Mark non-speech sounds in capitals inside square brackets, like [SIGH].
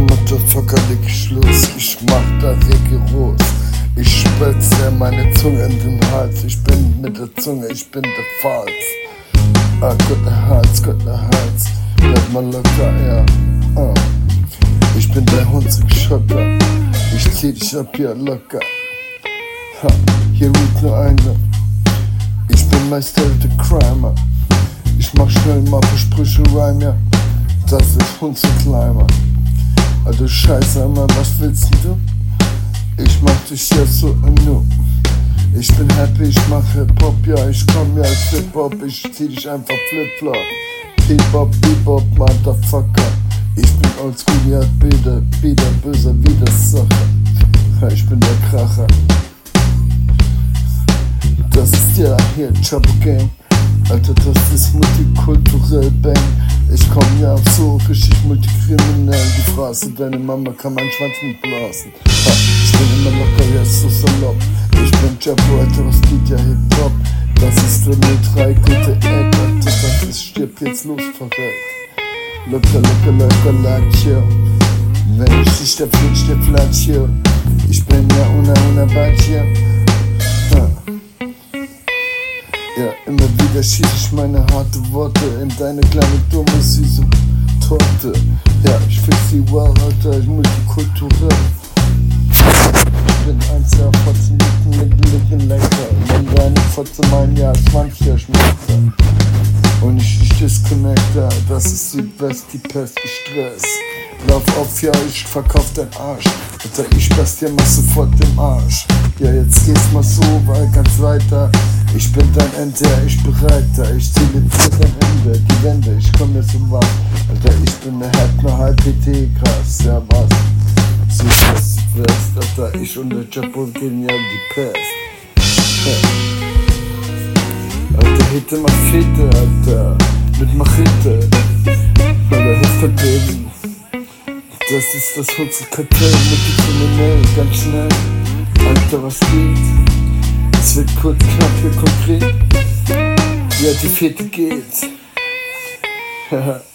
Motherfucker, leg Schluss, ich mach da rigoros. Ich spitze meine Zunge in den Hals, ich bin mit der Zunge, ich bin der Falz. Ah, Gott, der Hals, Gott, der Hals, bleib mal locker, ja. Ah. Ich bin der hunzige Schotter, ich zieh dich ab hier locker. Ha, hier ruht nur einer, ich bin Meister der Crimer. Ich mach schnell mal Versprüche rein, ja. Das ist Hunzekleimer. Also Scheiße, Mann, was willst du? Ich mach dich jetzt so nu. Ich bin happy, ich mach Hip-Hop, ja, ich komm ja als Hip-Hop, ich zieh dich einfach Flip-Flop. Hip-Hop, Hip-Hop, Motherfucker. Ich bin oldschool, ja, bitte, wieder böse, wieder Sache. Ich bin der Kracher. Das ist ja hier Chop Gang. Alter, das ist multikulturell Bang. Ich komm ja so richtig multikriminell. Die Phrase, deine Mama kann meinen Schwanz mitblasen. Ha, ich bin immer locker, jetzt so salopp. Ich bin Jabbo, Alter, was geht ja Hip-Hop? Das ist der 03 gute Eck, das ist stirb jetzt los, verrückt. Locker, locker, locker, Latio. Wenn ich dich der Flitsch, der Flatio. Ich bin ja una, una Batio. Ja, immer wieder schieße ich meine harte Worte in deine kleine dumme süße Torte. Ja, ich fix die well, Alter, ich multikulturell. Ich bin ein sehr Fotzen mit mit Licken lecker. Wenn deine Fotze mein Jahr 20er schmeckt. Und ich dich disconnecte, das ist die West, die Pest, Stress. Lauf auf, ja, ich verkauf dein Arsch. Alter, ich lass dir mal sofort im Arsch. Ja, jetzt gehst mal so, weil ganz weiter. Ich bin dein Ende, ich bereiter. Ich zähle dir dein Ende, die Wände, ich komm jetzt um was. Alter, ich bin der Herd, nur halb PT, krass, ja was. Südwest, West, Alter, ich und der gehen ja die Pest. Alter, Hitte macht Fete, Alter, mit Machete. Alter, Hüfte Baby. Das ist das Hutzelkartell mit die Kriminell, ganz schnell. Alter, was geht? Es wird kurz, knapp, hier konkret. Ja, die vierte geht. [LAUGHS]